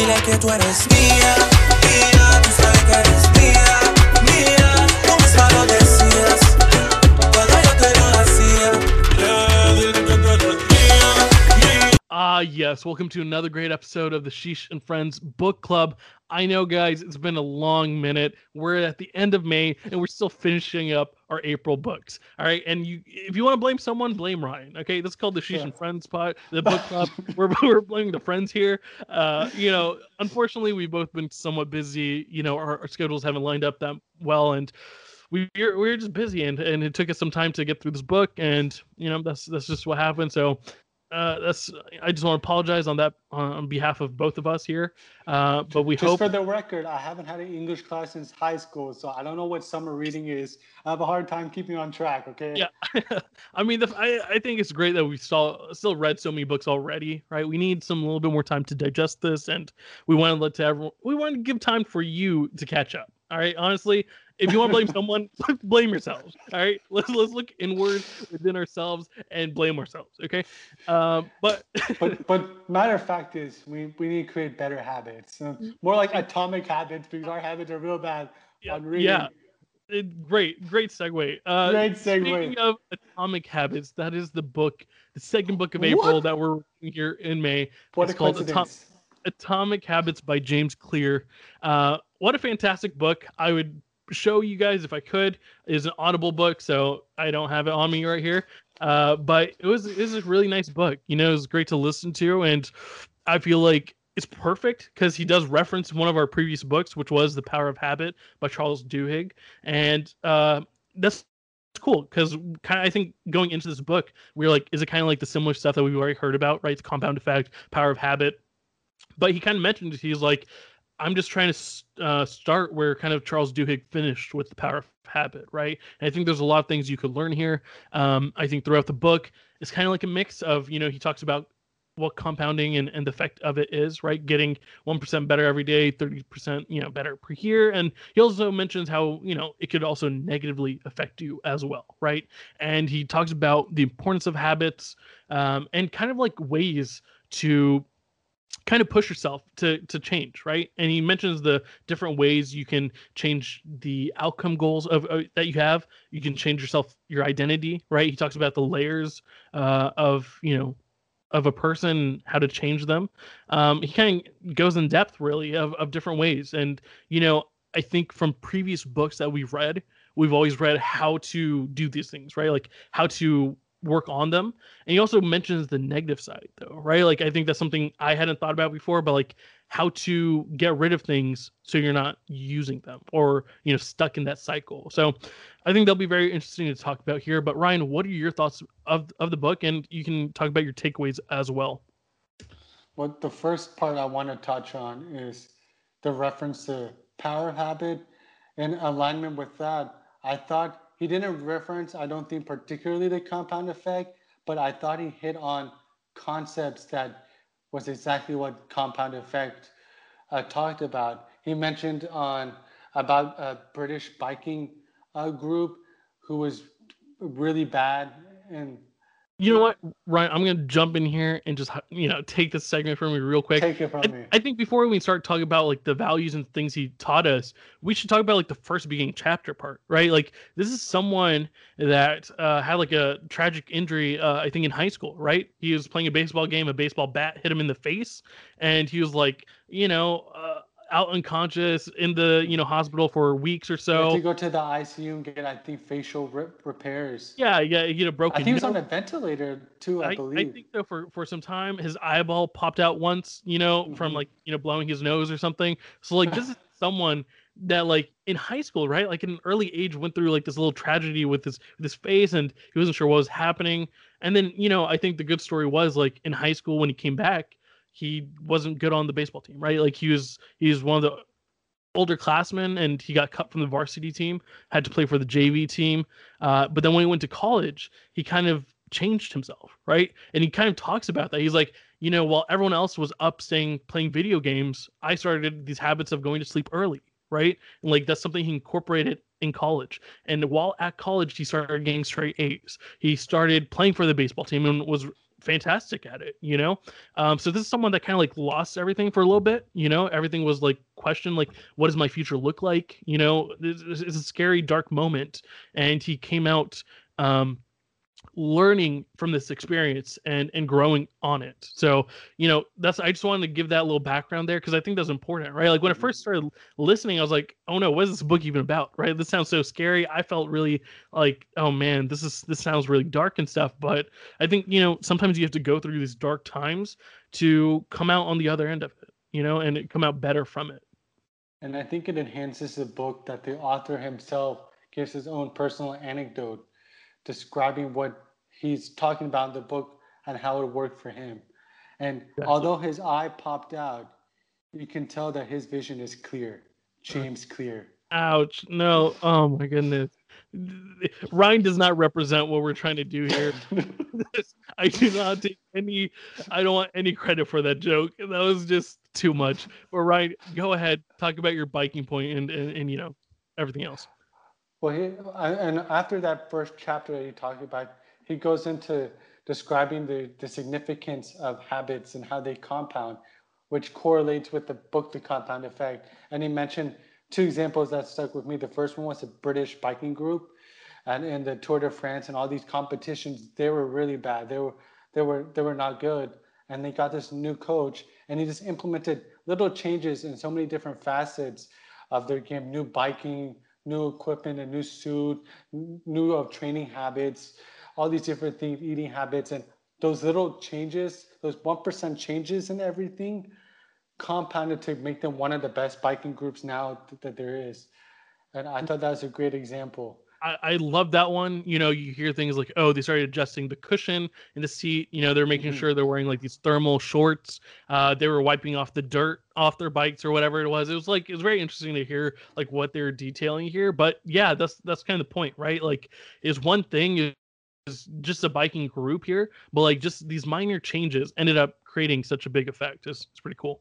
dile que tú eres mía, mía, tú sabes que eres mía, Ah, yes. Welcome to another great episode of the Sheesh and Friends Book Club. I know, guys, it's been a long minute. We're at the end of May and we're still finishing up our April books. All right. And you, if you want to blame someone, blame Ryan. Okay. This is called the Sheesh Yeah. and Friends pot, the book club. we're, we're blaming the friends here. Uh, you know, unfortunately, we've both been somewhat busy. You know, our, our schedules haven't lined up that well. And, we we're, we were just busy and, and it took us some time to get through this book and you know that's that's just what happened so uh, that's I just want to apologize on that on, behalf of both of us here. Uh, but we Just hope for the record, I haven't had an English class since high school, so I don't know what summer reading is. I have a hard time keeping on track. Okay. Yeah. I mean, the, I I think it's great that we saw still read so many books already, right? We need some a little bit more time to digest this, and we want to let to everyone. We want to give time for you to catch up. All right, honestly, if you want to blame someone, blame yourselves. All right, let's let's look inward within ourselves and blame ourselves. Okay, um, but But but matter of fact is we, we need to create better habits. Uh, more like atomic habits because our habits are real bad Yeah, on reading. yeah. It- great, great segue. Uh, Great segue. Speaking of Atomic Habits, that is the book, the second book of What? April that we're here in May. What it's called Atom- Atomic Habits by James Clear. Uh, what a fantastic book! I would show you guys if I could. Is an Audible book, so I don't have it on me right here. Uh, but it was it was a really nice book. You know, it was great to listen to, and I feel like it's perfect because he does reference one of our previous books, which was The Power of Habit by Charles Duhigg, and uh, that's cool because kind of I think going into this book, we are like, is it kind of like the similar stuff that we've already heard about, right? The compound effect, power of habit. But he kind of mentioned he's like, I'm just trying to uh, start where kind of Charles Duhigg finished with the power of habit, right? And I think there's a lot of things you could learn here. Um, I think throughout the book, it's kind of like a mix of, you know, he talks about what compounding and, and the effect of it is, right? Getting 1% better every day, 30%, you know, better per year. And he also mentions how, you know, it could also negatively affect you as well, right? And he talks about the importance of habits um, and kind of like ways to kind of push yourself to to change right? And he mentions the different ways you can change the outcome goals of uh, that you have. You can change yourself your identity right? He talks about the layers uh, of you know of a person how to change them. Um, he kind of goes in depth really of, of different ways. And you know i think from previous books that we've read we've always read how to do these things right? Like how to work on them. And he also mentions the negative side though right? Like i think that's something i hadn't thought about before but like how to get rid of things so you're not using them or you know stuck in that cycle. So i think they'll be very interesting to talk about here. But ryan what are your thoughts of of the book? And you can talk about your takeaways as well. Well the first part I want to touch on is the reference to power habit. In alignment with that, I thought he didn't reference, I don't think particularly the compound effect, but I thought he hit on concepts that was exactly what compound effect uh, talked about. He mentioned on about a British biking uh, group who was really bad and you know what ryan i'm gonna jump in here and just you know take this segment from me real quick take it from I, me. I think before we start talking about like the values and things he taught us, we should talk about like the first beginning chapter part, right? Like this is someone that uh, had like a tragic injury, uh, I think in high school, right? He was playing a baseball game, a baseball bat hit him in the face, and he was like, you know, uh, out unconscious in the you know hospital for weeks or so. to go to the ICU and get, I think, facial rip repairs. Yeah, yeah, he had a broken. I think he was on a ventilator too, I, I, I think so for for some time his eyeball popped out once you know from Mhm. like you know blowing his nose or something so like this is someone that like in high school right like in an early age went through like this little tragedy with his with his face and he wasn't sure what was happening and then you know i think the good story was like in high school when he came back he wasn't good on the baseball team right? Like he was he was one of the older classmen and he got cut from the varsity team had to play for the jv team. Uh, but then when he went to college he kind of changed himself right? And he kind of talks about that. He's like you know while everyone else was up staying playing video games i started these habits of going to sleep early right? And like that's something he incorporated in college and while at college he started getting straight a's he started playing for the baseball team and was fantastic at it, you know? Um, so this is someone that kind of like lost everything for a little bit, you know? Everything was like questioned, like, what does my future look like? You know, it's, it's a scary, dark moment. And he came out um, learning from this experience and and growing on it. So you know that's i just wanted to give that little background there because i think that's important right? Like when i Mm-hmm. first started listening i was like oh no what is this book even about? Right? This sounds so scary. I felt really like oh man this is this sounds really dark and stuff. But i think you know sometimes you have to go through these dark times to come out on the other end of it you know and come out better from it. And I think it enhances the book that the author himself gives his own personal anecdote describing what he's talking about in the book and how it worked for him. And Gotcha. although his eye popped out, you can tell that his vision is clear. James Clear. ouch no oh my goodness ryan does not represent what we're trying to do here I do not take any. I don't want any credit for that joke. That was just too much. But Ryan, go ahead, talk about your biking point and and, and you know everything else. Well, he and after that first chapter that he talked about, he goes into describing the, the significance of habits and how they compound, which correlates with the book The Compound Effect. And he mentioned two examples that stuck with me. The first one was a British biking group, and in the Tour de France and all these competitions, they were really bad. They were they were they were not good. And they got this new coach, and he just implemented little changes in so many different facets of their game, new biking, new equipment, a new suit, new of training habits, all these different things, eating habits, and those little changes, those one percent changes in everything, compounded to make them one of the best biking groups now that there is. And I thought that was a great example. I, I love that one. You know, you hear things like, oh, they started adjusting the cushion in the seat. You know, they're making Mhm. sure they're wearing like these thermal shorts. Uh, they were wiping off the dirt off their bikes or whatever it was. It was like it was very interesting to hear like what they're detailing here. But yeah, that's that's kind of the point, right? Like, is one thing is is just a biking group here, but like just these minor changes ended up creating such a big effect. It's, it's pretty cool.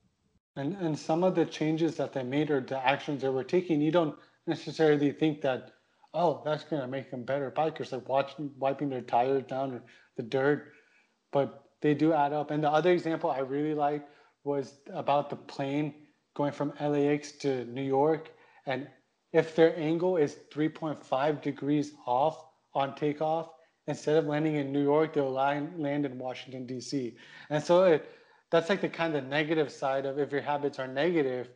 And and some of the changes that they made or the actions they were taking, you don't necessarily think that, oh, that's gonna make them better bikers, like watching wiping their tires down or the dirt, but they do add up. And the other example I really liked was about the plane going from LAX to New York, and if their angle is 3.5 degrees off on takeoff, instead of landing in New York, they'll land, land in Washington D.C. And so it that's like the kind of negative side of if your habits are negative,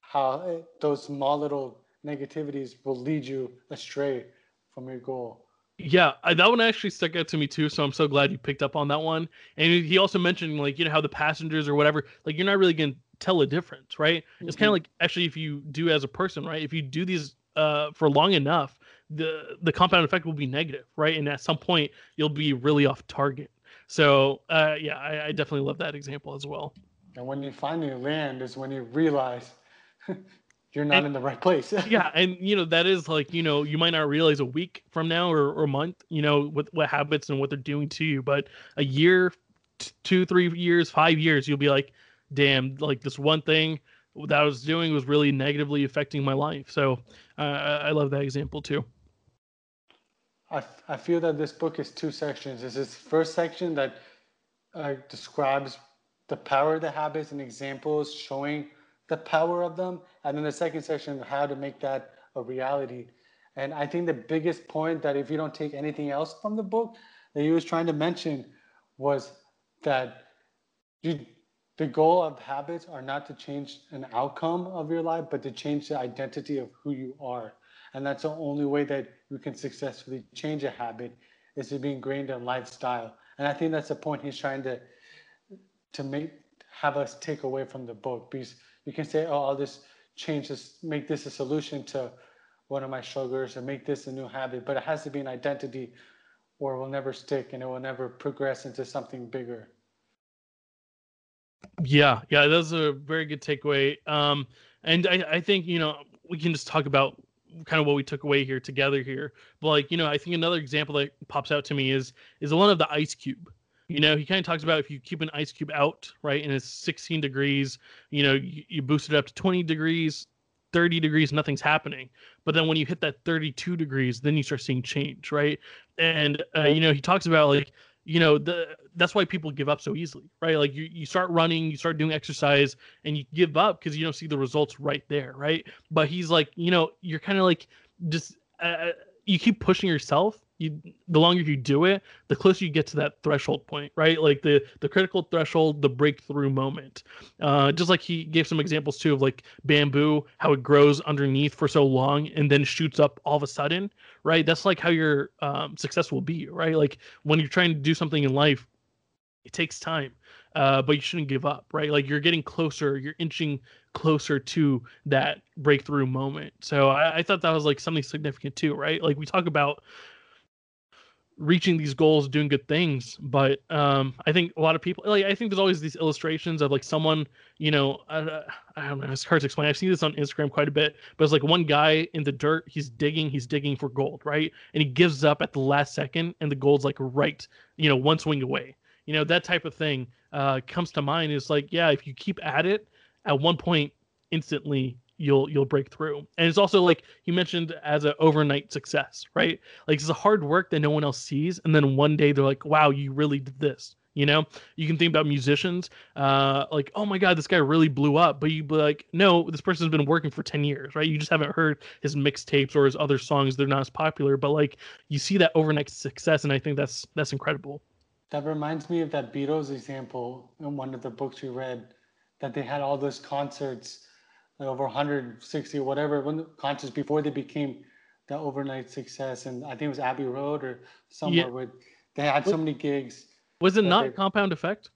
how it, those small little negativities will lead you astray from your goal. Yeah, I, that one actually stuck out to me too. So I'm so glad you picked up on that one. And he also mentioned like you know how the passengers or whatever, like you're not really gonna tell a difference, right? It's kind of like actually if you do as a person, right? If you do these uh for long enough, the the compound effect will be negative, right? And at some point you'll be really off target. So uh yeah, I, I definitely love that example as well. And when you finally land is when you realize you're not And- in the right place. yeah and you know that is like you know you might not realize a week from now or, or a month you know what what habits and what they're doing to you but a year t- two three years five years you'll be like damn like this one thing that i was doing was really negatively affecting my life so uh, i love that example too I, I feel that this book is two sections. This is first section that uh, describes the power of the habits and examples showing the power of them. And then the second section, how to make that a reality. And I think the biggest point that if you don't take anything else from the book that he was trying to mention was that you, the goal of habits are not to change an outcome of your life, but to change the identity of who you are. And that's the only way that you can successfully change a habit is to be ingrained in lifestyle. And I think that's the point he's trying to to make have us take away from the book because you can say, oh, I'll just change this, make this a solution to one of my struggles or make this a new habit, but it has to be an identity or it will never stick and it will never progress into something bigger. Yeah, yeah, that's a very good takeaway. Um, and I, I think you know we can just talk about kind of what we took away here together here. But like you know, I think another example that pops out to me is is one of the ice cube. You know, he kind of talks about if you keep an ice cube out, right, and it's 16 degrees, you know, you, you boost it up to 20 degrees, 30 degrees, nothing's happening. But then when you hit that 32 degrees, then you start seeing change, right? And uh, you know, he talks about like you know the that's why people give up so easily right like you, you start running you start doing exercise and you give up because you don't see the results right there right but he's like you know you're kind of like just uh, you keep pushing yourself you the longer you do it the closer you get to that threshold point right? Like the the critical threshold the breakthrough moment. Uh just like he gave some examples too of like bamboo how it grows underneath for so long and then shoots up all of a sudden right? That's like how your um, success will be right? Like when you're trying to do something in life it takes time uh, but you shouldn't give up right? Like you're getting closer you're inching closer to that breakthrough moment. So I, I thought that was like something significant too right? Like we talk about reaching these goals doing good things but um i think a lot of people like i think there's always these illustrations of like someone you know i, I don't know it's hard to explain. I've seen this on instagram quite a bit but it's like one guy in the dirt he's digging he's digging for gold right? And he gives up at the last second and the gold's like right you know one swing away. You know that type of thing uh comes to mind is like yeah if you keep at it at one point instantly you'll you'll break through. And it's also like you mentioned as an overnight success right? Like it's a hard work that no one else sees and then one day they're like wow you really did this you know? You can think about musicians uh like oh my god this guy really blew up but you'd be like no this person's been working for 10 years right? You just haven't heard his mixtapes or his other songs they're not as popular but like you see that overnight success and i think that's that's incredible. That reminds me of that Beatles example in one of the books we read, that they had all those concerts, like over 160 or whatever, when concerts before they became the overnight success. And I think it was Abbey Road or somewhere Yeah. where they had so many gigs. was it not they- compound effect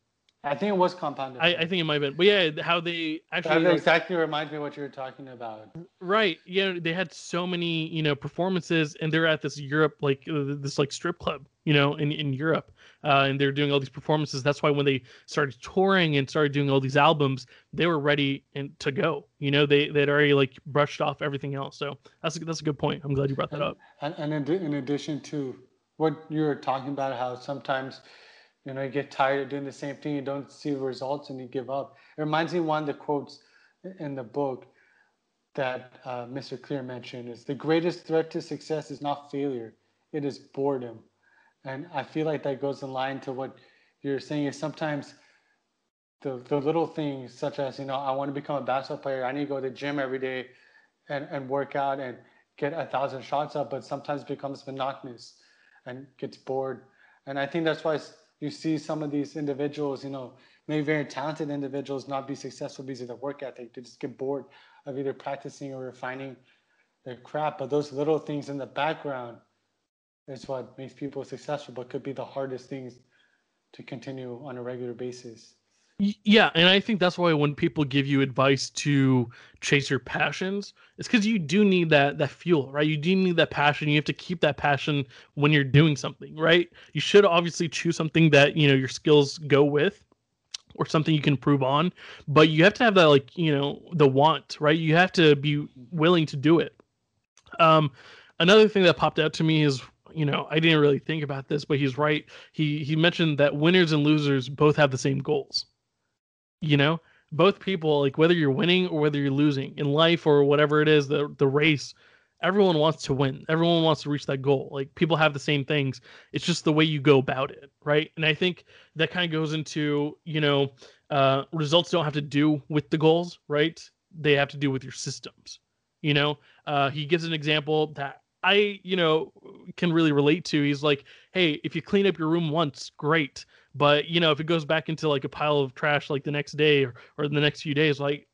I think it was compounded. I, I think it might have been but yeah how they actually that like, exactly reminds me of what you were talking about. Right. Yeah, they had so many, you know, performances, and they're at this Europe, like uh, this like strip club, you know, in in Europe, uh, and they're doing all these performances. That's why when they started touring and started doing all these albums, they were ready and to go. You know, they they'd already like brushed off everything else. So that's a, that's a good point. I'm glad you brought that up. and, and in, in addition to what you were talking about, how sometimes you know you get tired of doing the same thing, you don't see results, and you give up. It reminds me of one of the quotes in the book that uh, Mr. Clear mentioned is the greatest threat to success is not failure, it is boredom. And I feel like that goes in line to what you're saying is sometimes the, the little things such as, you know, I want to become a basketball player, I need to go to the gym every day and, and work out and get a thousand shots up, but sometimes becomes monotonous and gets bored. And I think that's why you see some of these individuals, you know, maybe very talented individuals not be successful because of their work ethic. They just get bored of either practicing or refining their craft. But those little things in the background is what makes people successful, but could be the hardest things to continue on a regular basis. Yeah, and I think that's why when people give you advice to chase your passions, it's because you do need that that fuel, right? You do need that passion. You have to keep that passion when you're doing something, right? You should obviously choose something that you know your skills go with, or something you can improve on. But you have to have that like you know the want, right? You have to be willing to do it. Um, another thing that popped out to me is you know I didn't really think about this, but he's right. He he mentioned that winners and losers both have the same goals you know both people like whether you're winning or whether you're losing in life or whatever it is the the race everyone wants to win. Everyone wants to reach that goal. Like people have the same things. It's just the way you go about it right? And i think that kind of goes into you know uh results don't have to do with the goals right? They have to do with your systems you know? Uh he gives an example that i you know can really relate to. He's like hey if you clean up your room once great but you know if it goes back into like a pile of trash like the next day or, or the next few days like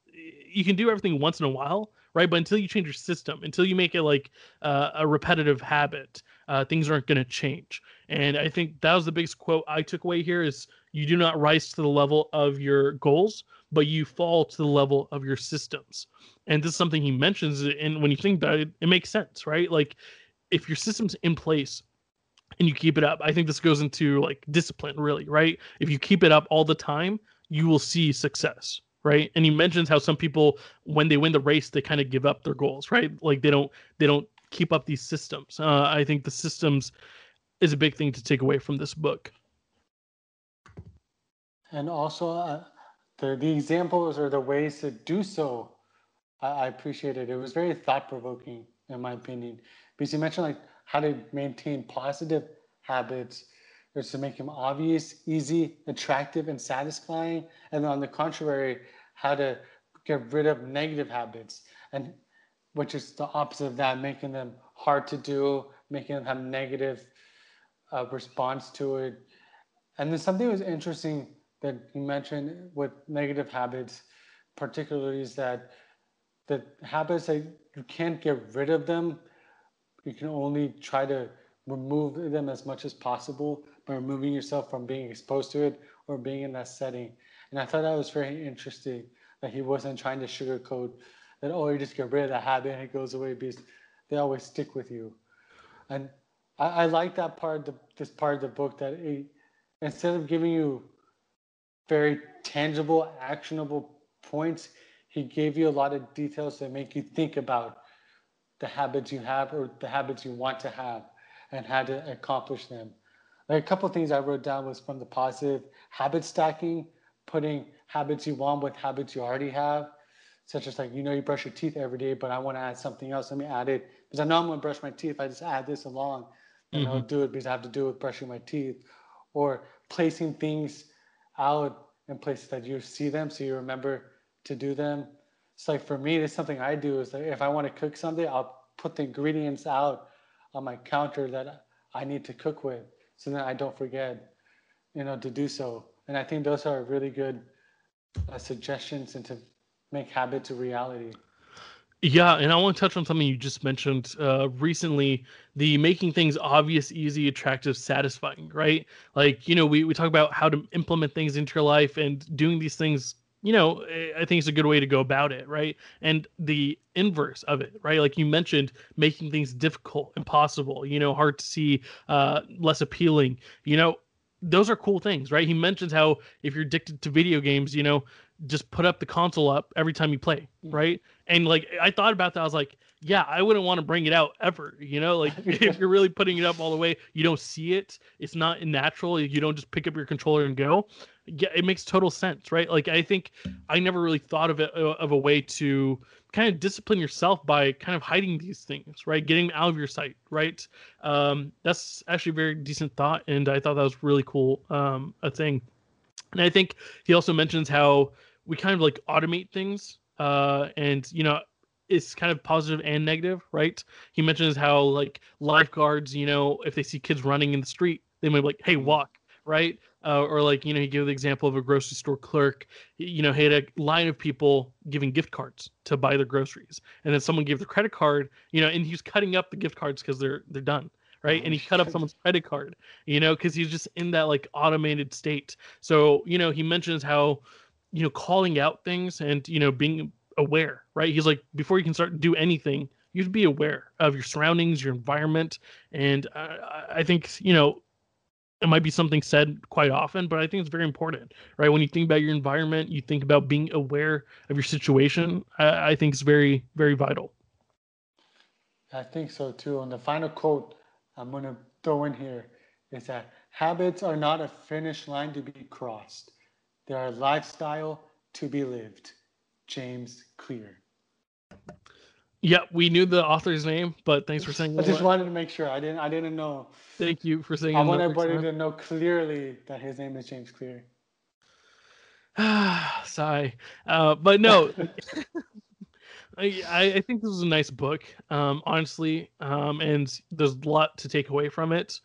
you can do everything once in a while right? But until you change your system until you make it like uh, a repetitive habit uh, things aren't going to change. And i think that was the biggest quote i took away here is you do not rise to the level of your goals but you fall to the level of your systems. And this is something he mentions and when you think about it it makes sense right? Like if your system's in place and you keep it up. I think this goes into like discipline, really, right? If you keep it up all the time, you will see success, right? And he mentions how some people, when they win the race, they kind of give up their goals, right? Like they don't they don't keep up these systems. Uh, I think the systems is a big thing to take away from this book. And also, uh, the, the examples or the ways to do so, I, I appreciate it. It was very thought provoking, in my opinion, because you mentioned like how to maintain positive habits is to make them obvious, easy, attractive, and satisfying. And on the contrary, how to get rid of negative habits, and which is the opposite of that, making them hard to do, making them have negative uh, response to it. And then something was interesting that you mentioned with negative habits, particularly is that the habits that you can't get rid of them, you can only try to remove them as much as possible by removing yourself from being exposed to it or being in that setting. And I thought that was very interesting that he wasn't trying to sugarcoat that, oh, you just get rid of the habit and it goes away because they always stick with you. And I, I like that part of the, this part of the book that it, instead of giving you very tangible, actionable points, he gave you a lot of details that make you think about the habits you have or the habits you want to have and how to accomplish them. Like a couple things I wrote down was from the positive habit stacking, putting habits you want with habits you already have, such as like you know you brush your teeth every day, but I want to add something else. Let me add it because I know I'm going to brush my teeth. I just add this along, and mm-hmm. I'll do it because I have to do it with brushing my teeth, or placing things out in places that you see them so you remember to do them. It's like for me, it's something I do is like if I want to cook something, I'll put the ingredients out on my counter that I need to cook with so that I don't forget, you know, to do so. And I think those are really good uh, suggestions and to make habits a reality. Yeah, and I want to touch on something you just mentioned uh, recently the making things obvious, easy, attractive, satisfying, right? Like, you know, we, we talk about how to implement things into your life and doing these things, you know, I think it's a good way to go about it, right? And the inverse of it, right? Like you mentioned, making things difficult, impossible, you know, hard to see, uh, less appealing, you know, those are cool things, right? He mentions how if you're addicted to video games, you know, just put up the console up every time you play, right? And like I thought about that, I was like, yeah, I wouldn't want to bring it out ever. You know, like if you're really putting it up all the way, you don't see it. It's not natural. You don't just pick up your controller and go. Yeah, it makes total sense, right? Like I think I never really thought of it uh, of a way to kind of discipline yourself by kind of hiding these things, right? Getting out of your sight, right? Um, that's actually a very decent thought, and I thought that was really cool. Um, a thing, and I think he also mentions how we kind of like automate things uh, and you know it's kind of positive and negative, right? He mentions how like lifeguards, you know, if they see kids running in the street, they might be like, "Hey, walk," right? Uh, or like you know, he gave the example of a grocery store clerk. You know, he had a line of people giving gift cards to buy their groceries, and then someone gave the credit card. You know, and he was cutting up the gift cards because they're they're done right? And he cut up someone's credit card, you know, because he's just in that like automated state. So, you know, he mentions how you know calling out things and you know being aware right he's like before you can start to do anything you have to be aware of your surroundings your environment and I, I think you know it might be something said quite often but i think it's very important right when you think about your environment you think about being aware of your situation i, I think it's very very vital i think so too and the final quote i'm going to throw in here is that habits are not a finish line to be crossed they are a lifestyle to be lived. James Clear. Yeah, we knew the author's name, but thanks for saying. I just wanted to make sure. I didn't. I didn't know. Thank you for saying. That. I want everybody to know clearly that his name is James Clear. Sigh, uh, but no. I, I think this is a nice book, um, honestly, um, and there's a lot to take away from it.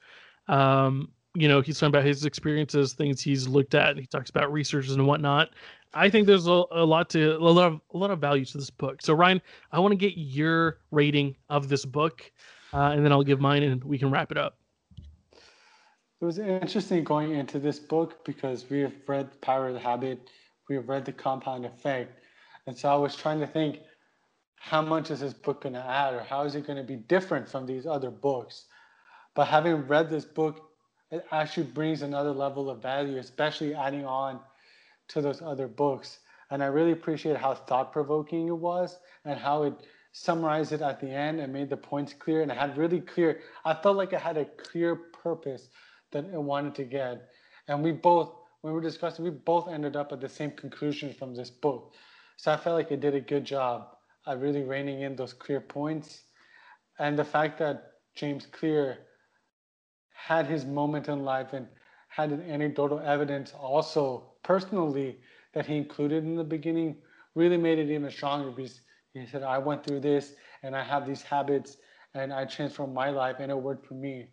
Um, you know, he's talking about his experiences, things he's looked at. and He talks about researchers and whatnot. I think there's a, a lot to a lot of a lot of value to this book. So Ryan, I want to get your rating of this book, uh, and then I'll give mine, and we can wrap it up. It was interesting going into this book because we have read Power of the Habit, we have read The Compound Effect, and so I was trying to think, how much is this book going to add, or how is it going to be different from these other books? But having read this book it actually brings another level of value, especially adding on to those other books. And I really appreciate how thought provoking it was and how it summarized it at the end and made the points clear. And it had really clear, I felt like it had a clear purpose that it wanted to get. And we both, when we were discussing, we both ended up at the same conclusion from this book. So I felt like it did a good job at really reining in those clear points. And the fact that James Clear had his moment in life and had an anecdotal evidence also personally that he included in the beginning really made it even stronger because he said, I went through this and I have these habits and I transformed my life and it worked for me.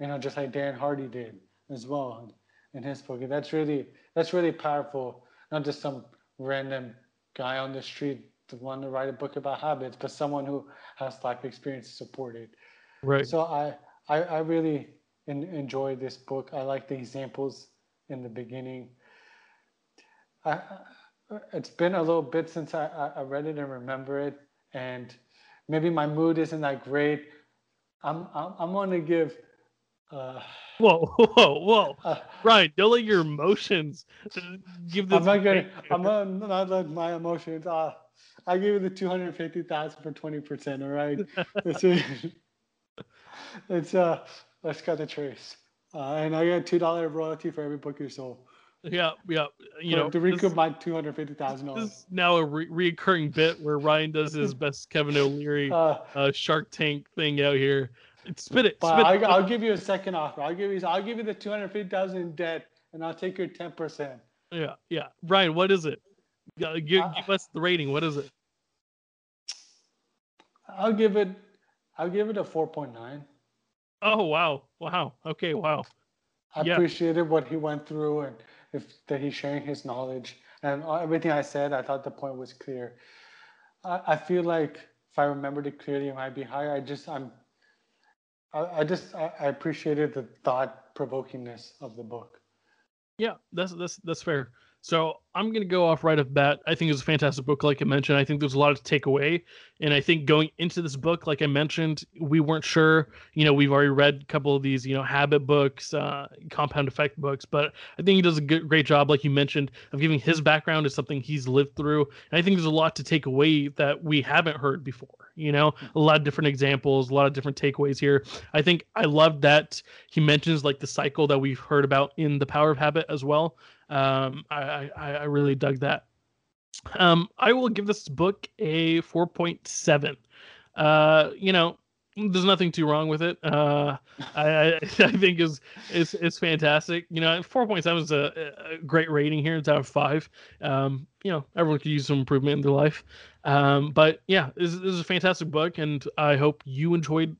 You know, just like Darren Hardy did as well in his book. And that's really that's really powerful. Not just some random guy on the street to want to write a book about habits, but someone who has life experience to support it. Right. So I I, I really in, enjoy this book. I like the examples in the beginning. I, it's been a little bit since I, I read it and remember it, and maybe my mood isn't that great. I'm I'm, I'm gonna give. Uh, whoa, whoa, whoa, uh, Ryan! Don't let your emotions give this. I'm not gonna. I'm gonna not let my emotions. Uh, I give you the two hundred fifty thousand for twenty percent. All right. it's, it's uh. Let's cut the trace. Uh, and I get two dollar royalty for every book you sold. Yeah, yeah. You know, to recoup my two hundred fifty thousand this dollars. is now a re- reoccurring bit where Ryan does his best Kevin O'Leary Uh, uh, Shark Tank thing out here. Spit it, spit I. I'll give you a second offer. I'll give you. I'll give you the two hundred fifty thousand in debt, and I'll take your ten percent. Yeah, yeah. Ryan, what is it? Give, Uh, give us the rating. What is it? I'll give it. I'll give it a four point nine. Oh wow, wow. Okay, wow. I Yeah. appreciated what he went through and if that he's sharing his knowledge and everything I said. I thought the point was clear. I, I feel like if I remembered it clearly, it might be higher. I just I'm. I, I just I, I appreciated the thought provokingness of the book. Yeah, that's that's that's fair. So I'm gonna go off right off bat. I think it's a fantastic book, like I mentioned. I think there's a lot to take away, and I think going into this book, like I mentioned, we weren't sure. You know, we've already read a couple of these, you know, habit books, uh, compound effect books, but I think he does a good, great job, like you mentioned, of giving his background as something he's lived through. And I think there's a lot to take away that we haven't heard before. You know, a lot of different examples, a lot of different takeaways here. I think I love that he mentions like the cycle that we've heard about in the Power of Habit as well. Um, I, I I really dug that. Um, I will give this book a four point seven. Uh, you know, there's nothing too wrong with it. Uh, I I, think is is is fantastic. You know, four point seven is a, a great rating here. It's out of five. Um, you know, everyone could use some improvement in their life. Um, but yeah, this, this is a fantastic book, and I hope you enjoyed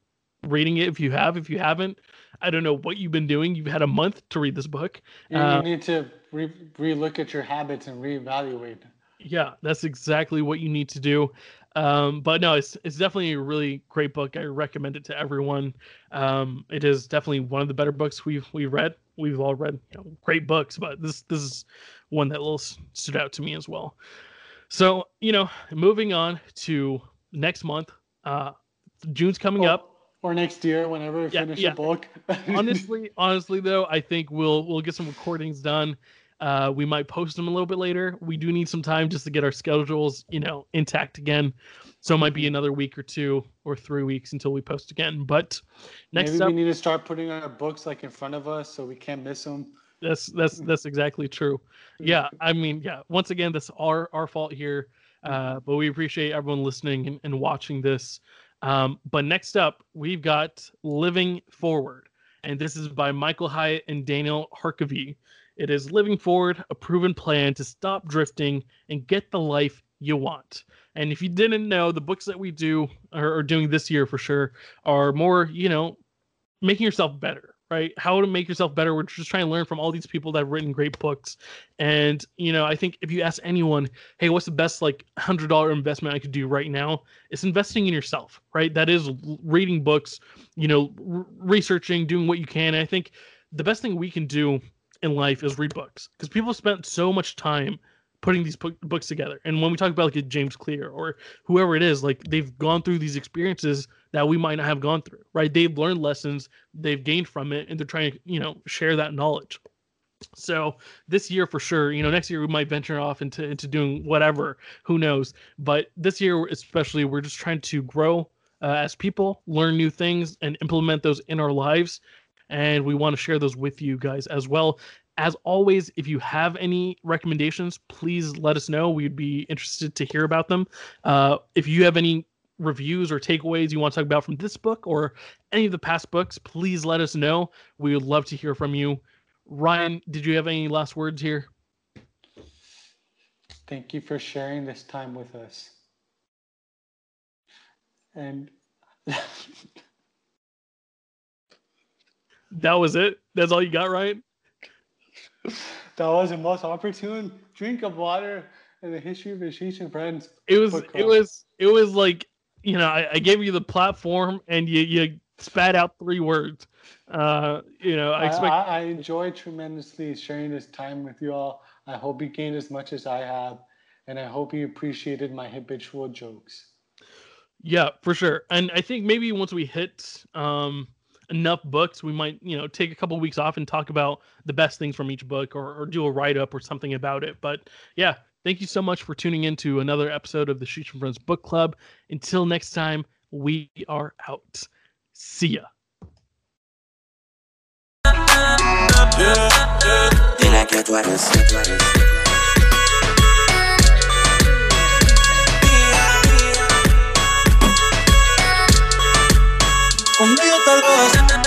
reading it. If you have, if you haven't, I don't know what you've been doing. You've had a month to read this book. You, Uh, you need to re relook at your habits and reevaluate. Yeah, that's exactly what you need to do. Um, but no, it's it's definitely a really great book. I recommend it to everyone. Um, it is definitely one of the better books we've we've read. We've all read you know, great books, but this this is one that little stood out to me as well. So you know, moving on to next month. Uh, June's coming Or- up. Or next year, whenever we Yeah, finish yeah. the book. honestly, honestly though, I think we'll we'll get some recordings done. Uh, we might post them a little bit later. We do need some time just to get our schedules, you know, intact again. So it might be another week or two or three weeks until we post again. But next Maybe up, we need to start putting our books like in front of us so we can't miss them. that's that's that's exactly true. Yeah, I mean, yeah. Once again, that's our our fault here. Uh, but we appreciate everyone listening and, and watching this. Um, but next up, we've got Living Forward, and this is by Michael Hyatt and Daniel Harkavy. It is Living Forward, a proven plan to stop drifting and get the life you want. And if you didn't know, the books that we do or are doing this year for sure are more, you know, making yourself better, right? How to make yourself better. We're just trying to learn from all these people that have written great books. And, you know, I think if you ask anyone, hey, what's the best like hundred dollar investment I could do right now? It's investing in yourself, right? That is reading books, you know, r- researching, doing what you can. And I think the best thing we can do in life is read books because people spent so much time putting these books together. And when we talk about like James Clear or whoever it is, like they've gone through these experiences that we might not have gone through, right? They've learned lessons, they've gained from it, and they're trying to, you know, share that knowledge. So this year for sure, you know, next year we might venture off into into doing whatever, who knows. But this year especially, we're just trying to grow uh, as people, learn new things, and implement those in our lives. And we want to share those with you guys as well. As always, if you have any recommendations, please let us know. We'd be interested to hear about them. Uh, if you have any reviews or takeaways you want to talk about from this book or any of the past books, please let us know. We would love to hear from you. Ryan, did you have any last words here? Thank you for sharing this time with us. And That was it. That's all you got, right? that was the most opportune drink of water in the history of Ashish friends. It was. It was. It was like you know. I, I gave you the platform, and you you spat out three words. Uh, you know. I I, expect. I, I enjoyed tremendously sharing this time with you all. I hope you gained as much as I have, and I hope you appreciated my habitual jokes. Yeah, for sure. And I think maybe once we hit um, enough books, we might, you know, take a couple weeks off and talk about the best things from each book or, or do a write up or something about it. But yeah, thank you so much for tuning in to another episode of the Shoots from Friends Book Club. Until next time, we are out. See ya. hasta los